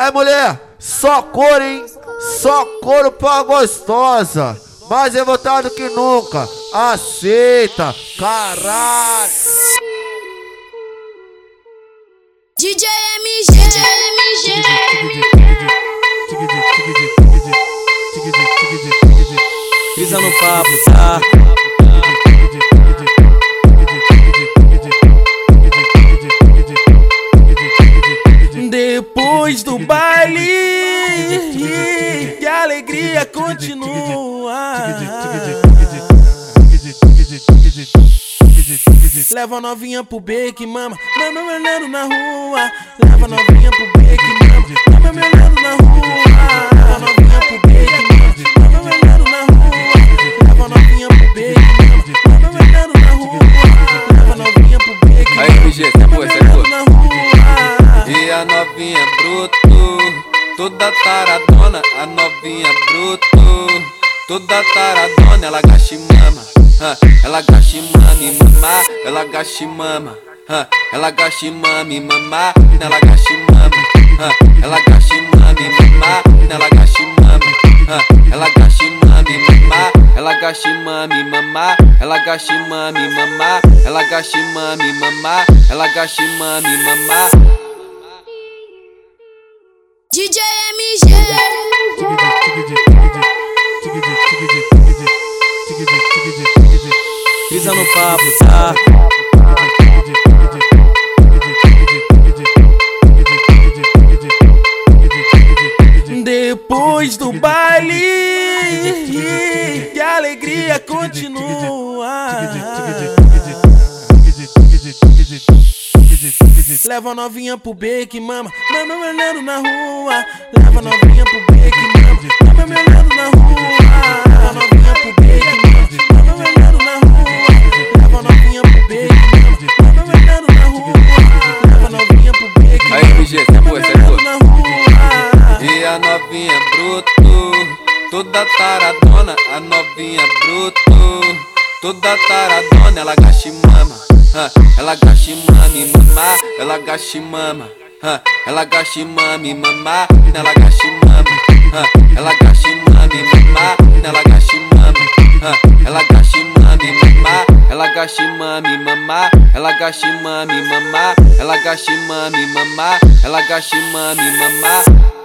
É mulher, só cor, hein? Só couro pra gostosa. Mais revoltado que nunca. Aceita, caralho. DJ MG, DJ MG. Brisa no papo, tá? Alegria continua. Leva a novinha pro beque, mama. Mama me olhando na rua. Leva a novinha pro beque, mama. Mama me olhando na rua. Leva a novinha pro beque, mama. Mama me olhando na rua. Leva a novinha pro beque, mama. Mama me olhando na rua. Leva a novinha pro beque, Aí, MG, cê é boa, cê é boa. na rua. E a novinha bruto, toda taradona, a novinha bruto, toda taradona, ela gacha e mama, ela gacha e mama e mamá, ela gacha e mama, ela gacha e mama e mamá, ela gacha e mama, ela gacha e mama e mamá, ela gacha e mama, ela gacha e mama e ela gacha e mama e ela gacha e mama e ela gacha e mama e ela gacha e mama. e. Brisa no papo, tá? Depois do baile, que a alegria continua. Leva a novinha pro beque, mama. Mama me olhando na rua. Leva a novinha pro beque, mama. Mama me olhando na rua. Leva a novinha pro beque, mama. Mama me olhando na rua. Leva a novinha pro beque, mama. Mama me olhando na rua. Leva a novinha pro beque, Aí, MG, cê é boa, cê é boa. na rua. E a novinha bruto, toda taradona, a novinha bruto, toda taradona, ela gacha e mama, ela gacha e mama e mamá, ela gacha e mama, ela gacha e mama e mamá, ela gacha e mama, ela gacha e mama e mamá, ela gacha e mama, ela gacha e mama e mamá, ela gacha e mama e mamá, ela gacha e mama e mamá, ela gacha e mama e mamá, ela gacha e mama e mamá.